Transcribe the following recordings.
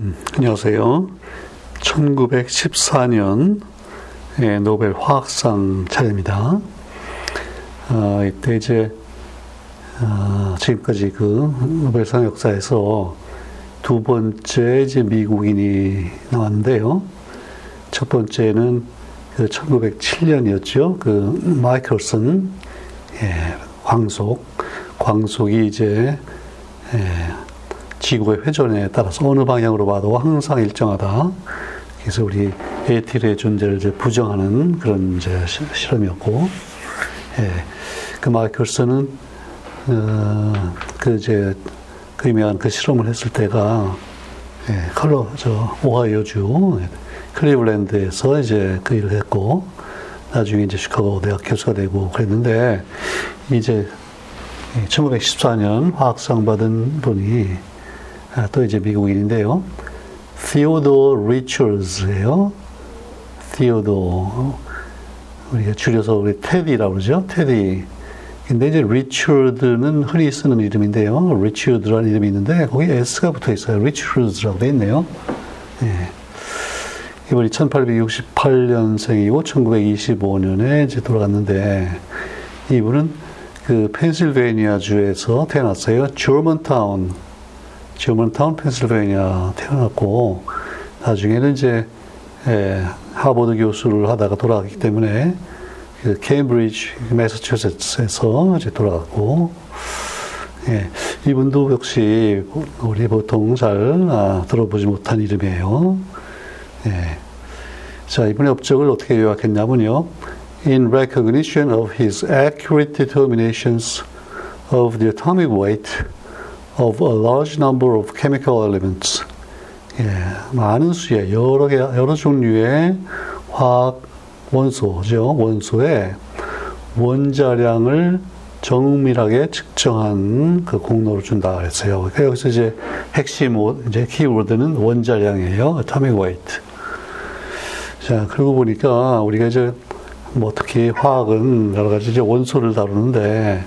음, 안녕하세요. 1914년 노벨 화학상 차례입니다. 아, 이때 이제 아, 지금까지 그 노벨상 역사에서 두 번째 이제 미국인이 나왔는데요. 첫 번째는 그 1907년이었죠. 그 마이클슨 예, 광속 광속이 이제 예, 지구의 회전에 따라서 어느 방향으로 봐도 항상 일정하다. 그래서 우리 에틸의 존재를 이제 부정하는 그런 이제 실험이었고, 예, 그 마이클슨은 어, 그 이제 그 유명한 그 실험을 했을 때가 예, 컬러 저 오하이오주 클리블랜드에서 이제 그 일을 했고 나중에 이제 시카고 대학 교수가 되고 그랬는데 이제 1914년 화학상 받은 분이 아, 또 이제 미국인인데요. Theodore Richards예요. Theodore. 우리가 줄여서 우리 테디라고 그러죠. 테디. 근데 이제 리처드는 흔히 쓰는 이름인데요. 리처드라는 이름이 있는데 거기 S가 붙어 있어요. 리처드라고 돼 있네요. 예. 이분이 1868년생이고 1925년에 이제 돌아갔는데 이분은 그 펜실베니아 주에서 태어났어요. 조먼타운 저먼타운 펜실베니아 태어났고 나중에는 이제 예, 하버드 교수를 하다가 돌아갔기 때문에 그 케임브리지 매사추세츠에서 이제 돌아갔고 예, 이분도 역시 우리 보통 잘 아, 들어보지 못한 이름이에요. 예. 자, 이분의 업적을 어떻게 요약했냐면요. In recognition of his accurate determinations of the atomic weight of a large number of chemical elements. 예, 많은 수의 여러 개 여러 종류의 화학 원소죠. 원소의 원자량을 정밀하게 측정한 그 공로를 준다 그랬어요. 그러니까 여기서 이제 핵심 이제 키워드는 원자량이에요. atomic weight. 자, 그러고 보니까 우리가 이제 뭐 특히 화학은 여러 가지 이제 원소를 다루는데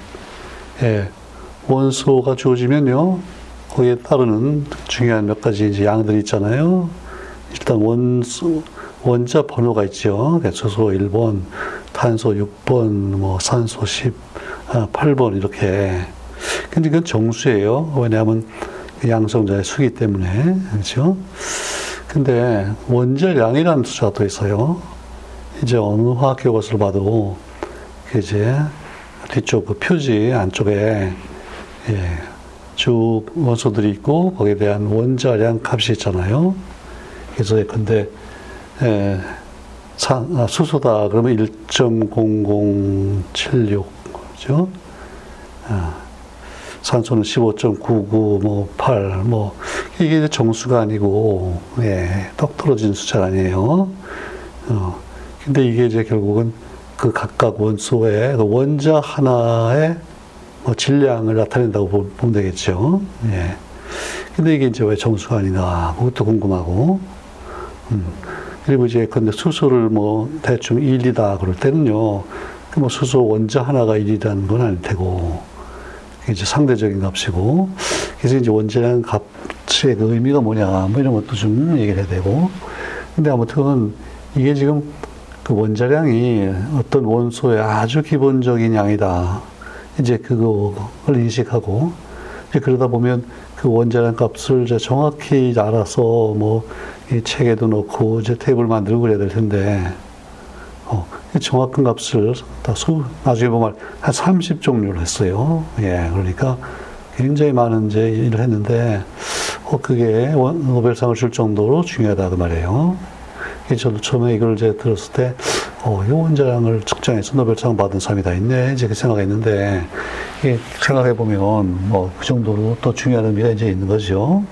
예, 원소가 주어지면요, 거기에 따르는 중요한 몇 가지 이제 양들이 있잖아요. 일단 원소, 원자 번호가 있죠. 수소 1번, 탄소 6번, 뭐 산소 10, 아, 8번 이렇게. 근데 그건 정수예요. 왜냐하면 양성자의 수기 때문에. 그렇죠? 근데 원자량이라는 숫자가 또 있어요. 이제 어느 화학 교과서를 봐도 이제 뒤쪽 그 표지 안쪽에 예, 쭉 원소들이 있고 거기에 대한 원자량 값이 있잖아요. 그래서 근데 예, 사, 아, 수소다 그러면 1.0076 그죠? 아, 산소는 15.99, 뭐, 8, 뭐, 이게 정수가 아니고, 예, 떡 떨어진 숫자 아니에요. 어, 근데 이게 이제 결국은 그 각각 원소의 그 원자 하나의 뭐 질량을 나타낸다고 보면 되겠죠. 예. 근데 이게 이제 왜 정수가 아닌가, 그것도 궁금하고. 음. 그리고 이제 근데 수소를 뭐 대충 1이다 그럴 때는요, 그뭐 수소 원자 하나가 1이라는 건 아닐 테고, 이제 상대적인 값이고, 그래서 이제 원자량 값의 그 의미가 뭐냐, 뭐 이런 것도 좀 얘기를 해야 되고, 근데 아무튼 이게 지금 그 원자량이 어떤 원소의 아주 기본적인 양이다. 이제 그거를 인식하고 그러다 보면 그 원자량 값을 이제 정확히 알아서 뭐 이 책에도 넣고 이제 테이블 만들고 그래야 될 텐데 어, 정확한 값을 다 수, 나중에 보면 한 30종류를 했어요. 예, 그러니까 굉장히 많은 이제 일을 했는데 어, 그게 노벨상을 줄 정도로 중요하다 그 말이에요. 저도 처음에 이걸 이제 들었을 때 어, 이 원자량을 측정해서 노벨상 받은 사람이 다 있네. 이제 그 생각했는데, 이게 생각해보면, 뭐, 그 정도로 또 중요한 의미가 이제 있는 거죠.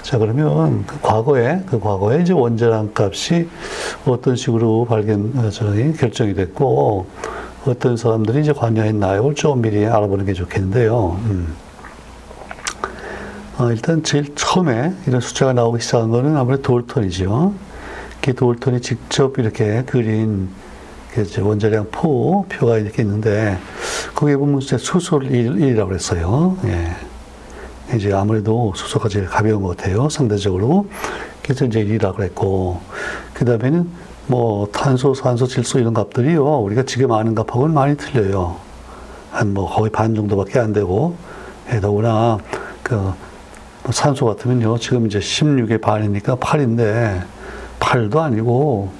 자, 그러면 그 과거에, 그 과거에 이제 원자량 값이 어떤 식으로 발견, 어, 저희 결정이 됐고, 어떤 사람들이 이제 관여했나, 이걸 좀 미리 알아보는 게 좋겠는데요. 음. 어, 일단 제일 처음에 이런 숫자가 나오기 시작한 거는 아무래도 돌턴이죠. 기도올턴이 직접 이렇게 그린 원자량 포, 표가 이렇게 있는데, 거기에 보면 수소를 1, 이라고 그랬어요. 예. 이제 아무래도 수소가 제일 가벼운 것 같아요. 상대적으로. 그래서 이제 1이라고 했고, 그 다음에는 뭐 탄소, 산소, 질소 이런 값들이요. 우리가 지금 아는 값하고는 많이 틀려요. 한 뭐 거의 반 정도밖에 안 되고, 예, 더구나 그뭐 산소 같으면요. 지금 이제 16의 반이니까 8인데, 8도 아니고,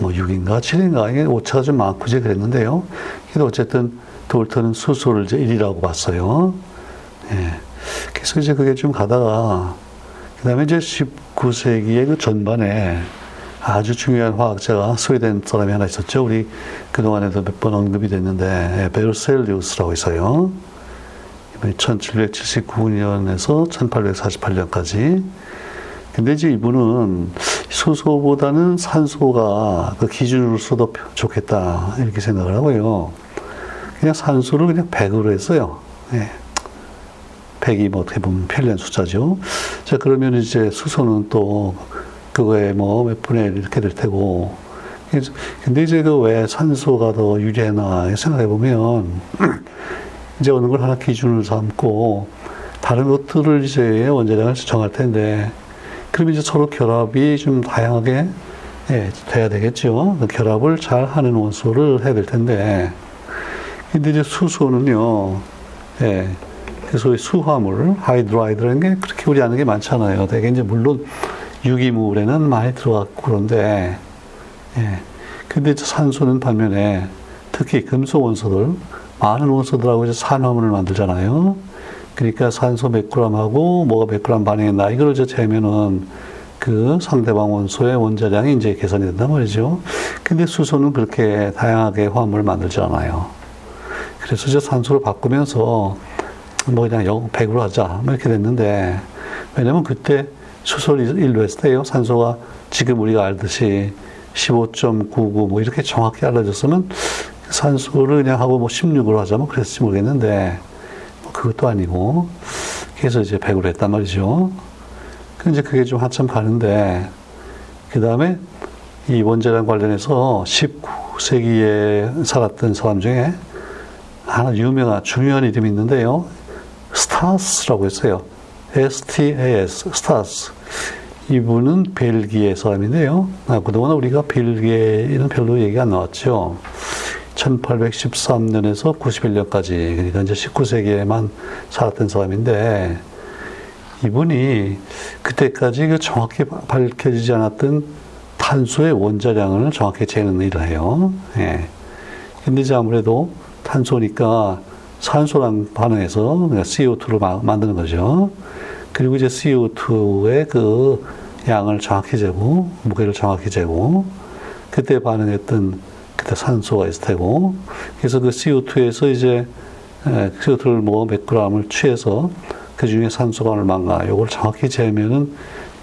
뭐 6인가 7인가, 이게 오차가 좀 많고 이제 그랬는데요. 그래도 어쨌든 돌터는 수소를 이제 1이라고 봤어요. 예. 그래서 이제 그게 좀 가다가, 그 다음에 이제 19세기의 그 전반에 아주 중요한 화학자가 스웨덴 사람이 하나 있었죠. 우리 그동안에도 몇 번 언급이 됐는데, 예, 베르셀리우스라고 있어요. 이번에 1779년에서 1848년까지. 근데 이제 이분은 수소보다는 산소가 그 기준으로 써도 좋겠다. 이렇게 생각을 하고요. 그냥 산소를 그냥 100으로 했어요. 예. 100이 뭐 어떻게 편리한 숫자죠. 자, 그러면 이제 수소는 또 그거에 뭐 몇 분의 1 이렇게 될 테고. 근데 이제 그 왜 산소가 더 유리하나 생각해 보면 이제 어느 걸 하나 기준을 삼고 다른 것들을 이제 원자량을 정할 텐데 그럼 이제 서로 결합이 좀 다양하게 예, 돼야 되겠죠. 그 결합을 잘 하는 원소를 해야 될 텐데 근데 이제 수소는요, 예, 그 소위 수화물, 하이드라이드라는 게 그렇게 우리 아는 게 많잖아요. 되게 이제 물론 유기물에는 많이 들어갔고 그런데, 예, 근데 산소는 반면에 특히 금속 원소들, 많은 원소들하고 이제 산화물을 만들잖아요. 그러니까 산소 몇 g하고 뭐가 몇 g 반응했나 이걸 이제 재면은 그 상대방 원소의 원자량이 이제 계산이 된단 말이죠. 근데 수소는 그렇게 다양하게 화합물을 만들지 않아요. 그래서 이제 산소를 바꾸면서 뭐 그냥 0, 100으로 하자. 뭐 이렇게 됐는데, 왜냐면 그때 수소를 일로 했을 때요. 산소가 지금 우리가 알듯이 15.99 뭐 이렇게 정확히 알려졌으면 산소를 그냥 하고 뭐 16으로 하자 뭐 그랬을지 모르겠는데, 뭐 그것도 아니고, 그래서 이제 100으로 했단 말이죠. 근데 그게 좀 한참 가는데, 그 다음에 이 원자량 관련해서 19세기에 살았던 사람 중에 하나 유명한 중요한 이름이 있는데요. 스타스라고 했어요. S-T-A-S, 스타스. 이분은 벨기에 사람인데요. 아, 그동안 우리가 벨기에는 별로 얘기가 안 나왔죠. 1813년에서 91년까지, 그러니까 이제 19세기에만 살았던 사람인데, 이분이 그때까지 그 정확히 밝혀지지 않았던 탄소의 원자량을 정확히 재는 일을 해요. 예. 근데 이제 아무래도 탄소니까 산소랑 반응해서 CO2를 만드는 거죠. 그리고 이제 CO2의 그 양을 정확히 재고, 무게를 정확히 재고, 그때 반응했던 그때 산소가 있을 테고, 그래서 그 CO2에서 이제 CO2를 뭐몇 g을 취해서 그 중에 산소가 얼마인가, 요걸 정확히 재면은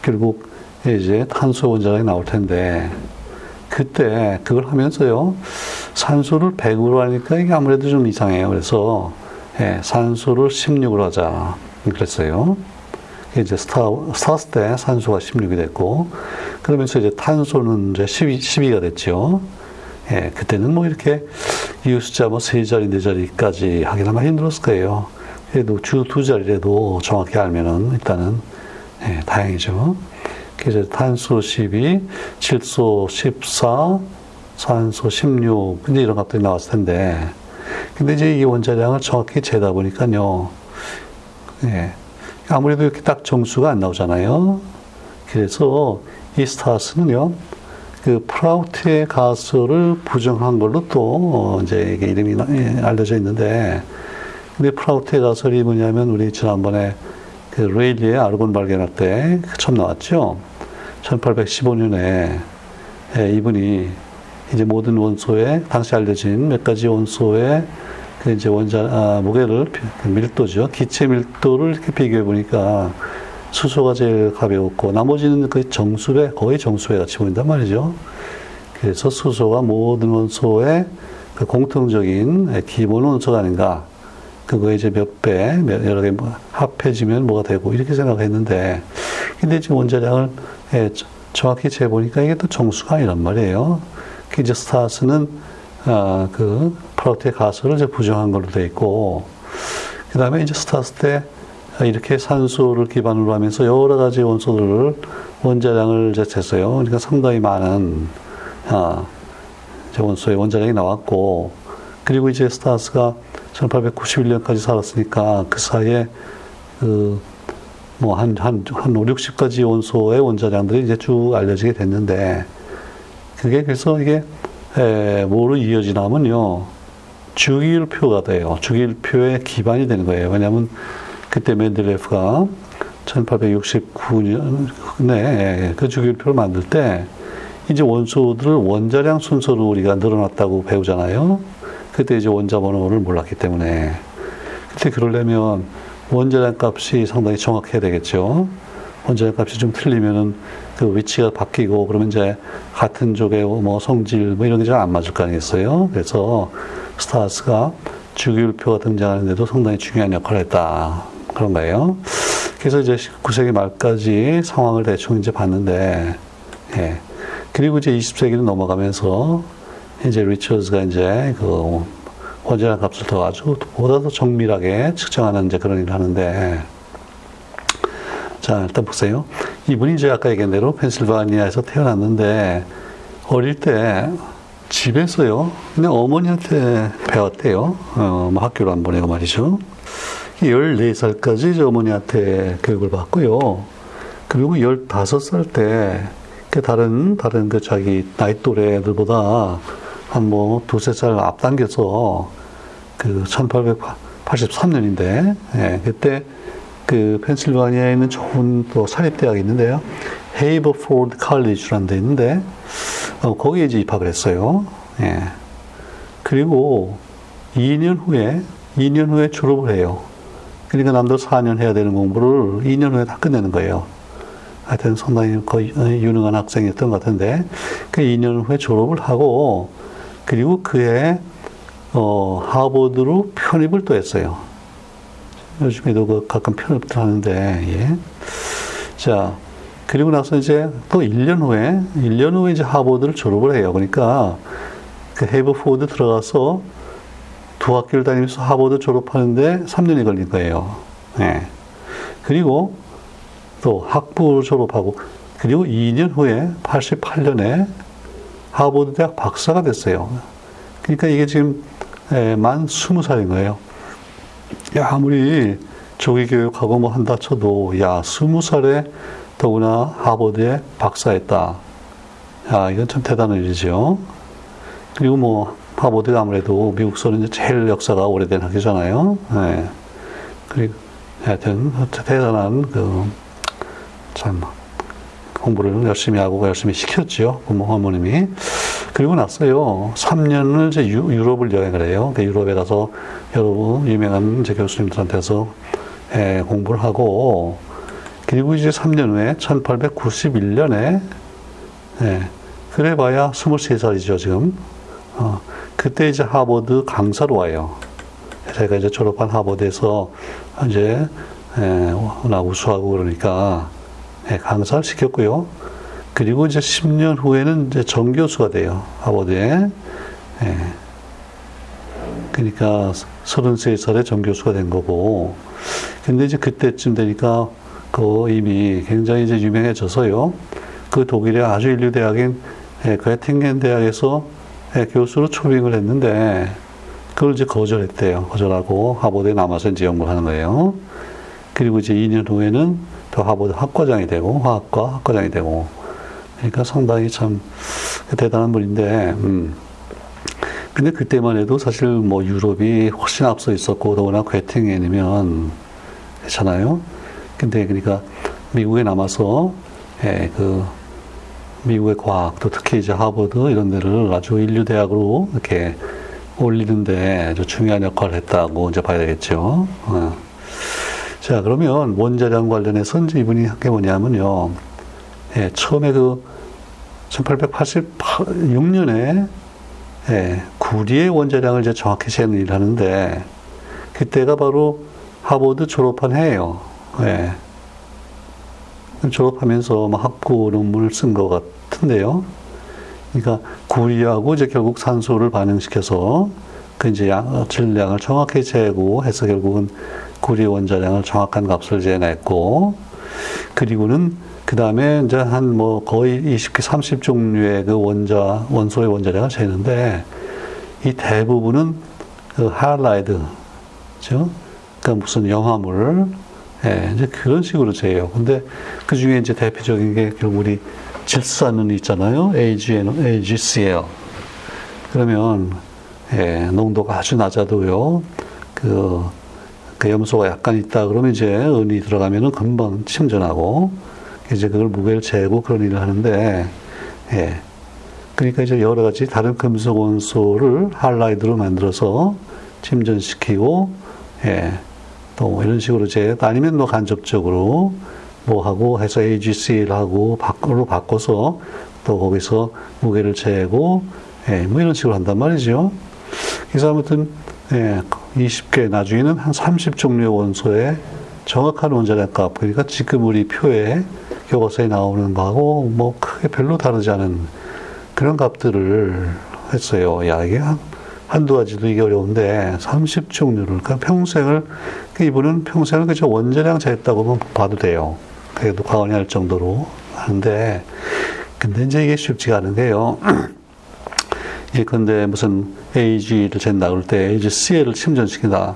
결국 이제 탄소 원자량이 나올 텐데, 그때 그걸 하면서요, 산소를 100으로 하니까 이게 아무래도 좀 이상해요. 그래서, 예, 산소를 16으로 하자. 그랬어요. 이제 스타, 스타스 때 산소가 16이 됐고, 그러면서 이제 탄소는 이제 12, 12가 됐죠. 예, 그때는 뭐 이렇게 이 숫자 뭐 세 자리, 네 자리까지 하긴 아마 힘들었을 거예요. 그래도 주 두 자리라도 정확히 알면은 일단은, 예, 다행이죠. 그래서 탄소 12, 질소 14, 산소 16, 근데 이런 것들이 나왔을 텐데, 근데 이제 이 원자량을 정확히 재다 보니까요, 예, 아무래도 이렇게 딱 정수가 안 나오잖아요. 그래서 이 스타스는요, 그 프라우트의 가설을 부정한 걸로 또 이제 이게 이름이 예, 알려져 있는데, 근데 프라우트의 가설이 뭐냐면 우리 지난번에 그 레일리의 아르곤 발견할 때 처음 나왔죠. 1815년에 예, 이분이 이제 모든 원소에 당시 알려진 몇 가지 원소의 그 이제 원자 아, 무게를 그 밀도죠 기체 밀도를 이렇게 비교해 보니까 수소가 제일 가벼웠고 나머지는 거의 정수배 거의 정수배 같이 보인단 말이죠. 그래서 수소가 모든 원소의 그 공통적인 기본 원소가 아닌가. 그거 이제 몇 배, 여러 개뭐 합해지면 뭐가 되고 이렇게 생각했는데, 근데 지금 원자량을 예, 정확히 재보니까 이게 또 정수가 아니란 말이에요. 그 이제 스타스는 아, 그 프로테의 가설을 이제 부정한 걸로 돼 있고, 그 다음에 이제 스타스 때 이렇게 산소를 기반으로 하면서 여러 가지 원소들을 원자량을 이제 쟀어요. 그러니까 상당히 많은 아, 원소의 원자량이 나왔고 그리고 이제 스타스가 1891년까지 살았으니까 그 사이에 그뭐한한 한 5, 60가지 원소의 원자량들이 이제 쭉 알려지게 됐는데 그게 그래서 이게 에, 뭐로 이어지냐면요. 주기율표가 돼요. 주기율표의 기반이 되는 거예요. 왜냐하면 그때 멘델레프가 1869년에 그 주기율표를 만들 때 이제 원소들을 원자량 순서로 우리가 늘어났다고 배우잖아요. 그때 이제 원자 번호를 몰랐기 때문에 그때 그러려면 원자량 값이 상당히 정확해야 되겠죠. 원자량 값이 좀 틀리면은 그 위치가 바뀌고 그러면 이제 같은 쪽의 뭐 성질 뭐 이런 게 잘 안 맞을 거 아니겠어요. 그래서 스타스가 주기율표가 등장하는데도 상당히 중요한 역할을 했다. 그런 거예요. 그래서 이제 19세기 말까지 상황을 대충 이제 봤는데, 예. 그리고 이제 20세기로 넘어가면서 이제 리처즈가 이제 그 원자량 값을 더 아주 보다 더 정밀하게 측정하는 이제 그런 일을 하는데, 자, 일단 보세요. 이분이 이제 아까 얘기한 대로 펜실바니아에서 태어났는데, 어릴 때 집에서요, 그냥 어머니한테 배웠대요. 어, 뭐 학교로 안 보내고 말이죠. 14살까지 어머니한테 교육을 받고요. 그리고 15살 때, 그 다른, 다른 그 자기 나이 또래 애들보다 한 뭐 두세 살 앞당겨서 그 1883년인데, 예, 그때 그 펜실바니아에 있는 좋은 또 사립대학이 있는데요. 헤이버포드 칼리지라는 데 있는데, 어, 거기에 이제 입학을 했어요. 예. 그리고 2년 후에, 2년 후에 졸업을 해요. 그러니까 남들 4년 해야 되는 공부를 2년 후에 다 끝내는 거예요. 하여튼 상당히 거의 유능한 학생이었던 것 같은데, 그 2년 후에 졸업을 하고, 그리고 그해, 어, 하버드로 편입을 또 했어요. 요즘에도 그 가끔 편입들 하는데, 예. 자, 그리고 나서 이제 또 1년 후에, 1년 후에 이제 하버드를 졸업을 해요. 그러니까 그 헤버포드 들어가서 두 학기를 다니면서 하버드 졸업하는데 3년이 걸린 거예요. 네. 그리고 또 학부 졸업하고 그리고 2년 후에 88년에 하버드 대학 박사가 됐어요. 그러니까 이게 지금 만 20살인 거예요. 야, 아무리 조기 교육하고 뭐 한다 쳐도 야, 20살에 더구나 하버드에 박사했다. 야, 이건 참 대단한 일이죠. 그리고 뭐 하버드가 아무래도 미국서는 제일 역사가 오래된 학교잖아요. 네. 그리고 하여튼 대단한 그 참 공부를 열심히 하고 열심히 시켰죠. 부모 어머님이. 그리고 났어요. 3년을 이제 유, 럽을 여행을 해요. 그 유럽에 가서 여러 유명한 이제 교수님들한테서 예, 공부를 하고 그리고 이제 3년 후에 1891년에 예, 그래봐야 23살이죠 지금. 어, 그때 이제 하버드 강사로 와요. 제가 이제 졸업한 하버드에서 이제 예, 나 우수하고 그러니까 예, 강사를 시켰고요. 그리고 이제 10년 후에는 이제 정교수가 돼요. 하버드에. 예. 그러니까 33살에 정교수가 된 거고. 근데 이제 그때쯤 되니까 그 이미 굉장히 이제 유명해져서요. 그 독일의 아주 인류 대학인 괴팅겐 대학에서 교수로 초빙을 했는데 그걸 이제 거절했대요. 거절하고 하버드에 남아서 이제 연구를 하는 거예요. 그리고 이제 2년 후에는 또 하버드 학과장이 되고 화학과 학과장이 되고 그러니까 상당히 참 대단한 분인데 음. 근데 그때만 해도 사실 뭐 유럽이 훨씬 앞서 있었고 더구나 괴팅겐이면 괜찮아요. 근데 그러니까 미국에 남아서 예, 그 미국의 과학 또 특히 이제 하버드 이런 데를 아주 인류 대학으로 이렇게 올리는데 아주 중요한 역할을 했다고 이제 봐야 되겠죠. 어. 자 그러면 원자량 관련해서 이제 이분이 한 게 뭐냐면요. 예, 처음에 그 1886년에 예, 구리의 원자량을 이제 정확히 재는 일을 하는데 그때가 바로 하버드 졸업한 해예요. 예. 졸업하면서 뭐 학부 논문을 쓴 것 같은데요. 그러니까 구리하고 이제 결국 산소를 반응시켜서 그 이제 양, 질량을 정확히 재고 해서 결국은 구리 원자량을 정확한 값을 재냈고, 그리고는 그 다음에 이제 한 뭐 거의 20개, 30 종류의 그 원자, 원소의 원자량을 재는데, 이 대부분은 그 하이라이드, 그죠? 그러니까 무슨 영화물, 예, 이제 그런 식으로 재요. 근데 그 중에 이제 대표적인 게 결국 우리 질산은 있잖아요. AGN, AGCL. 그러면, 예, 농도가 아주 낮아도요, 그, 그 염소가 약간 있다 그러면 이제 은이 들어가면은 금방 침전하고, 이제 그걸 무게를 재고 그런 일을 하는데, 예. 그러니까 이제 여러 가지 다른 금속 원소를 할라이드로 만들어서 침전시키고, 예. 또 이런 식으로 이제 아니면 뭐 간접적으로 뭐 하고 해서 AGCL하고 밖으로 바꿔서 또 거기서 무게를 재고, 예. 뭐 이런 식으로 한단 말이죠. 그래서 아무튼, 예. 20개, 나중에는 한 30종류의 원소의 정확한 원자량 값, 그러니까 지금 우리 표에 교과서에 나오는 거하고 뭐 크게 별로 다르지 않은 그런 값들을 했어요. 야, 이게 한, 한두 가지도 이게 어려운데 30종류를, 그러니까 평생을, 그 이분은 평생을 그저 원자량 재했다고 봐도 돼요. 그래도 과언이 할 정도로 하는데, 근데 이제 이게 쉽지가 않은 게요. 예컨대 무슨 AG를 잰다 그럴 때 AGCL을 침전시킨다.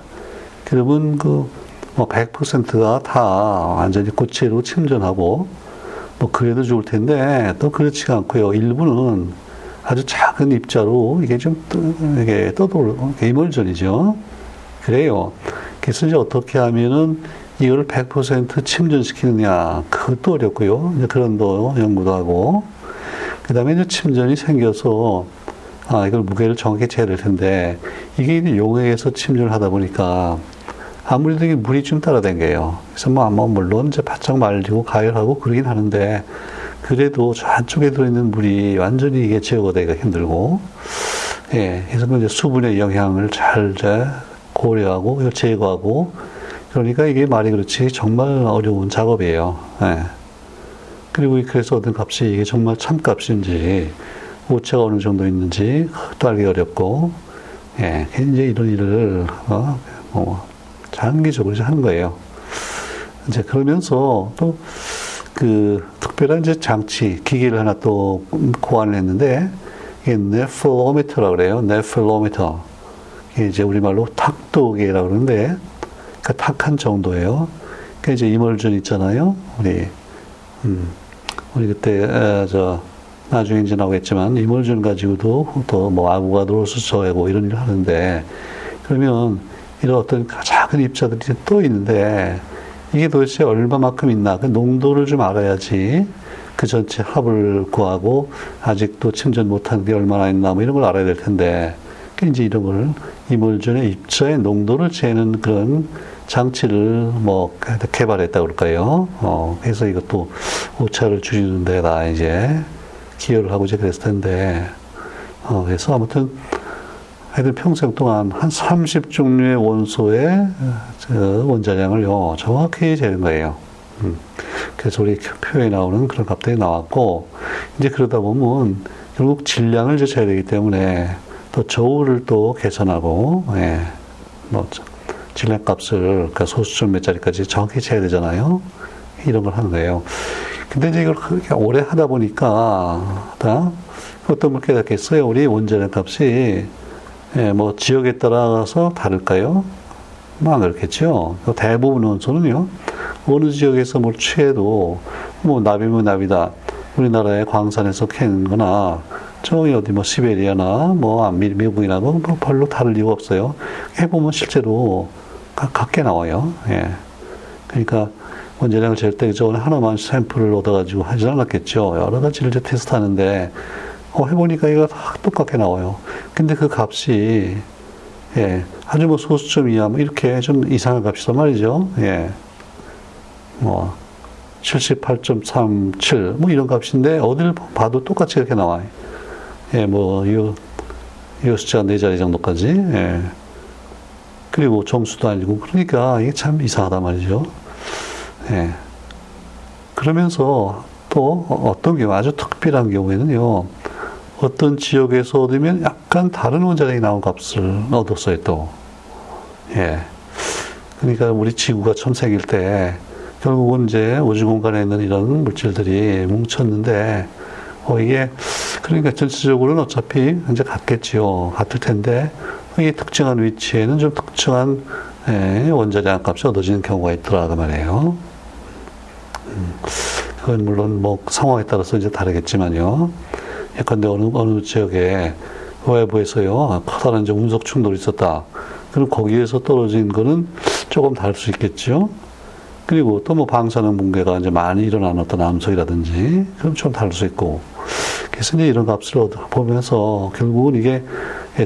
그러면 그, 뭐 100%가 다 완전히 고체로 침전하고, 뭐 그래도 좋을 텐데 또 그렇지가 않고요. 일부는 아주 작은 입자로 이게 좀 이게 떠돌 이멀전이죠. 그래요. 그래서 이제 어떻게 하면은 이걸 100% 침전시키느냐 그것도 어렵고요. 이제 그런 도 연구도 하고 그 다음에 이제 침전이 생겨서 아 이걸 무게를 정확히 될 텐데 이게 용해에서 침전을 하다 보니까 아무래도 이게 물이 좀 따라댕겨요. 그래서 뭐 물론 이제 바짝 말리고 가열하고 그러긴 하는데 그래도 저 안쪽에 들어있는 물이 완전히 이게 제거되기가 힘들고 예, 그래서 그 이제 수분의 영향을 잘 고려하고 제거하고 그러니까 이게 말이 그렇지 정말 어려운 작업이에요. 예. 그리고 그래서 얻은 값이 이게 정말 참값인지 오차가 어느 정도 있는지 또 알기 어렵고 예, 이제 이런 일을 어, 뭐 장기적으로 하는 거예요. 이제 그러면서 또 그 특별한 이제 장치, 기기를 하나 또 고안을 했는데 이게 네플로미터라고 그래요. 네플로미터. 이제 우리말로 탁도계라고 그러는데 그 탁한 정도예요. 그 이제 이멀전 있잖아요. 우리 음, 우리 그때 에, 저 나중에 이제 나오겠지만 이멀전 가지고도 또 뭐 아구가도로스 저하고 이런 일을 하는데 그러면 이런 어떤 작은 입자들이 또 있는데 이게 도대체 얼마만큼 있나? 그 농도를 좀 알아야지 그 전체 합을 구하고 아직도 침전 못한 게 얼마나 있나 뭐 이런 걸 알아야 될 텐데. 그 이제 이런 걸 이물전의 입자의 농도를 재는 그런 장치를 뭐 개발했다 그럴까요? 어, 그래서 이것도 오차를 줄이는 데다 이제 기여를 하고 이제 그랬을 텐데. 어, 그래서 아무튼 하여튼 평생 동안 한 30종류의 원소의 원자량을요, 정확히 재는 거예요. 음. 그래서 우리 표에 나오는 그런 값들이 나왔고, 이제 그러다 보면 결국 질량을 재야 되기 때문에 또 저울을 또 개선하고, 예, 뭐, 질량 값을, 그러니까 소수점 몇 자리까지 정확히 재야 되잖아요. 이런 걸 하는 거예요. 근데 이제 이걸 그렇게 오래 하다 보니까, 다 어떤 걸 깨닫겠어요? 우리 원자량 값이 예, 뭐 지역에 따라서 다를까요? 뭐안 그렇겠죠. 대부분 원소는요. 어느 지역에서 뭘 취해도 뭐 나비면 나비다. 우리나라의 광산에서 캐는 거나 저기 어디 뭐 시베리아나 뭐 미국이나 뭐 별로 다를 이유가 없어요. 해보면 실제로 같게 나와요. 예. 그러니까 원자량을 잴때 저 하나만 샘플을 얻어가지고 하지 않았겠죠. 여러 가지를 이제 테스트하는데 어, 해보니까 이거 다 똑같게 나와요. 근데 그 값이, 예, 아주 뭐 소수점 이하, 뭐 이렇게 좀 이상한 값이란 말이죠. 예. 뭐, 78.37, 뭐 이런 값인데, 어딜 봐도 똑같이 이렇게 나와요. 예, 뭐, 요, 요 숫자 네 자리 정도까지, 예. 그리고 점수도 아니고, 그러니까 이게 참 이상하단 말이죠. 예. 그러면서 또 어떤 경우, 아주 특별한 경우에는요, 어떤 지역에서 얻으면 약간 다른 원자량이 나온 값을 얻었어요, 또. 예. 그러니까 우리 지구가 처음 생길 때 결국은 이제 우주 공간에 있는 이런 물질들이 뭉쳤는데 어 이게 그러니까 전체적으로는 어차피 이제 같겠지요. 같을 텐데 이게 특정한 위치에는 좀 특정한 예, 원자량 값이 얻어지는 경우가 있더라 그 말이에요. 음, 그건 물론 뭐 상황에 따라서 이제 다르겠지만요. 예컨대 어느 어느 지역에 외부에서요 커다란 이제 운석 충돌이 있었다. 그럼 거기에서 떨어진 거는 조금 다를 수 있겠죠. 그리고 또 뭐 방사능 붕괴가 이제 많이 일어난 어떤 암석이라든지 그럼 좀 다를 수 있고. 그래서 이제 이런 값을 보면서 결국은 이게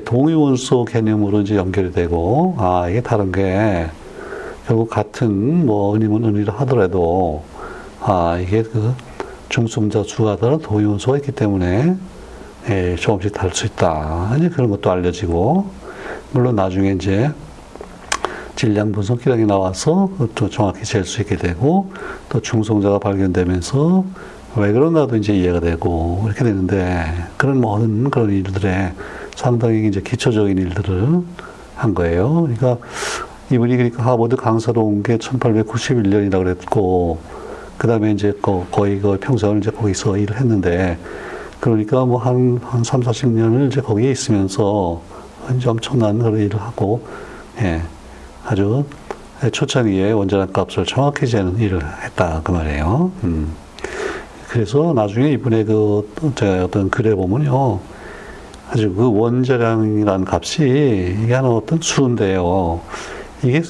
동위원소 개념으로 이제 연결이 되고 아 이게 다른 게 결국 같은 뭐 은이면 은이라 하더라도 아 이게 그 중성자 수가 다른 동위원소가 있기 때문에 예, 조금씩 다를 수 있다. 이제 그런 것도 알려지고 물론 나중에 이제 질량 분석 기량이 나와서 또 정확히 잴 수 있게 되고 또 중성자가 발견되면서 왜 그런가도 이제 이해가 되고 이렇게 되는데 그런 모든 그런 일들에 상당히 이제 기초적인 일들을 한 거예요. 그러니까 이분이 그러니까 하버드 강사로 온 게 1891년이라고 그랬고 그 다음에 이제 거의 그 평생을 이제 거기서 일을 했는데 그러니까 뭐 한, 한 3, 40년을 이제 거기에 있으면서 이제 엄청난 그런 일을 하고, 예, 아주 초창기에 원자력 값을 정확히 재는 일을 했다. 그 말이에요. 음. 그래서 나중에 이분의 그, 제가 어떤 글에 보면요. 아주 그 원자량이라는 값이 이게 하나 어떤 수인데요. 이게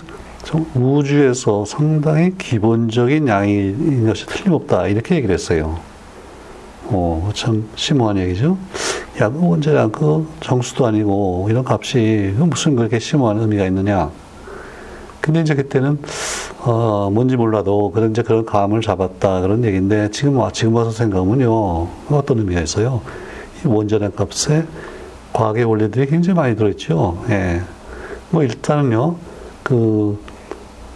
우주에서 상당히 기본적인 양인 것이 틀림없다. 이렇게 얘기를 했어요. 어, 참 심오한 얘기죠. 야, 그 원자량 그 정수도 아니고 이런 값이 무슨 그렇게 심오한 의미가 있느냐. 근데 이제 그때는 어, 뭔지 몰라도 그런 이제 그런 감을 잡았다 그런 얘기인데 지금 와 지금 와서 생각하면요 어떤 의미가 있어요. 이 원자량 값에 과학의 원리들이 굉장히 많이 들어있죠. 예. 뭐 일단은요 그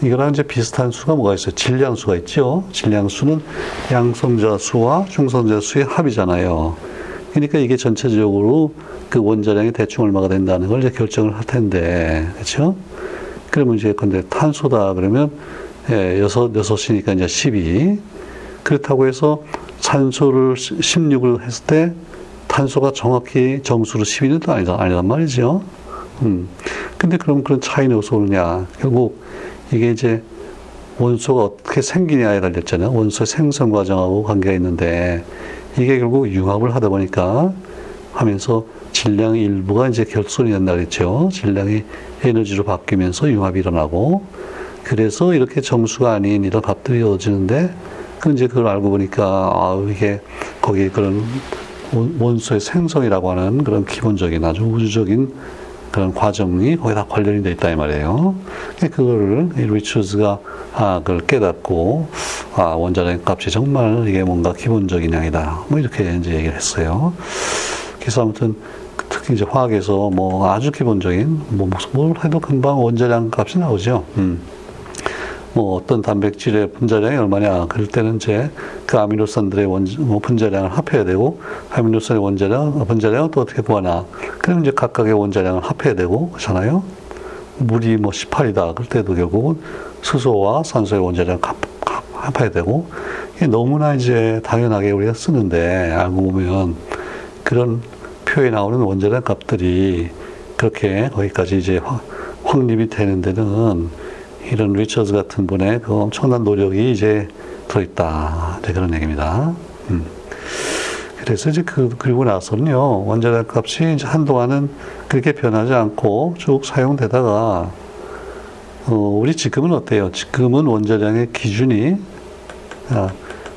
이거랑 이제 비슷한 수가 뭐가 있어요? 질량수가 있죠. 질량수는 양성자 수와 중성자 수의 합이잖아요. 그러니까 이게 전체적으로 그 원자량이 대충 얼마가 된다는 걸 이제 결정을 할 텐데, 그렇죠? 그러면 이제 근데 탄소다 그러면 예, 여섯 여섯이니까 이제 12. 그렇다고 해서 산소를 16을 했을 때 탄소가 정확히 정수로 12는 또 아니다 아니란 말이죠. 음. 근데 그럼 그런 차이는 어디서 오느냐? 결국 이게 이제 원소가 어떻게 생기냐에 달렸잖아요. 원소 생성 과정하고 관계가 있는데 이게 결국 융합을 하다 보니까 하면서 질량 일부가 이제 결손이 된다 그랬죠. 질량이 에너지로 바뀌면서 융합이 일어나고 그래서 이렇게 정수가 아닌 이런 값들이 얻어지는데 그 이제 그걸 알고 보니까 아 이게 거기 그런 원소의 생성이라고 하는 그런 기본적인 아주 우주적인 그런 과정이 거의 다 관련이 돼 있다 이 말이에요. 그거를 리처즈가 아 그걸 깨닫고 아 원자력 값이 정말 이게 뭔가 기본적인 양이다. 뭐 이렇게 이제 얘기를 했어요. 그래서 아무튼 특히 이제 화학에서 뭐 아주 기본적인 뭐 뭘 해도 금방 원자량 값이 나오죠. 음. 뭐 어떤 단백질의 분자량이 얼마냐. 그럴 때는 이제 그 아미노산들의 원, 뭐 분자량을 합해야 되고 아미노산의 원자량 분자량은 또 어떻게 구하나 그럼 이제 각각의 원자량을 합해야 되고 그렇잖아요. 물이 뭐 18이다. 그럴 때도 결국은 수소와 산소의 원자량 합, 합해야 되고 이게 너무나 이제 당연하게 우리가 쓰는데 알고 보면 그런 표에 나오는 원자량 값들이 그렇게 거기까지 이제 확립이 되는 데는 이런 리처즈 같은 분의 그 엄청난 노력이 이제 들어있다. 이제 그런 얘기입니다. 음. 그래서 이제 그, 그리고 나서는요, 원자력 값이 이제 한동안은 그렇게 변하지 않고 쭉 사용되다가, 어, 우리 지금은 어때요? 지금은 원자량의 기준이, 아,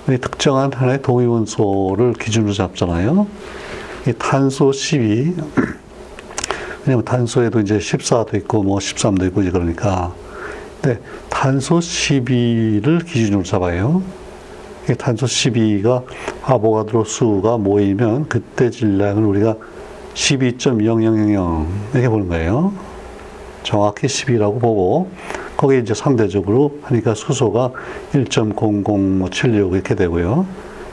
특정한 하나의 동위원소를 기준으로 잡잖아요. 이 탄소 12, 왜냐면 탄소에도 이제 14도 있고, 뭐 13도 있고, 이제 그러니까, 네, 탄소 12를 기준으로 잡아요. 탄소 12가 아보가드로 수가 모이면 그때 질량을 우리가 12.0000 이렇게 보는 거예요. 정확히 10이라고 보고 거기에 이제 상대적으로 하니까 수소가 1.0076 이렇게 되고요.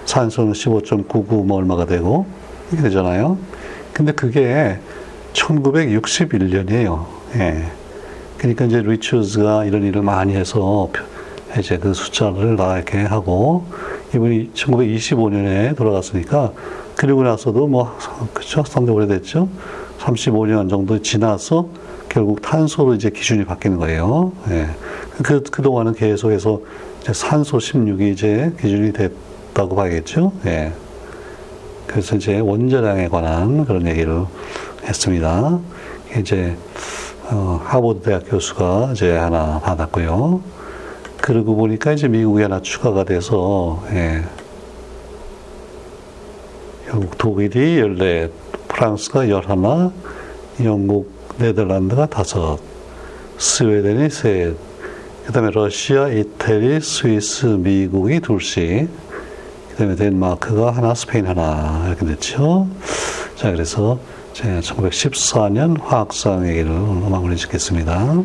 산소는 15.99 뭐 얼마가 되고 이렇게 되잖아요. 근데 그게 1961년이에요. 예. 그러니까 이제 리처즈가 이런 일을 많이 해서 이제 그 숫자를 나게 하고 이분이 1925년에 돌아갔으니까 그리고 나서도 뭐 그쵸 상당히 오래됐죠. 35년 정도 지나서 결국 탄소로 이제 기준이 바뀌는 거예요. 예. 그, 그동안은 계속해서 이제 산소 16이 이제 기준이 됐다고 봐야겠죠. 예. 그래서 이제 원자량에 관한 그런 얘기를 했습니다. 이제, 어, 하버드 대학 교수가 이제 하나 받았고요. 그러고 보니까 이제 미국이 하나 추가가 돼서, 예. 영국, 독일이 14, 프랑스가 11, 영국, 네덜란드가 다섯, 스웨덴이 셋, 그 다음에 러시아, 이태리, 스위스, 미국이 둘씩, 그 다음에 덴마크가 하나, 스페인 하나, 이렇게 됐죠. 자, 그래서 제가 1914년 화학상 얘기를 마무리 짓겠습니다.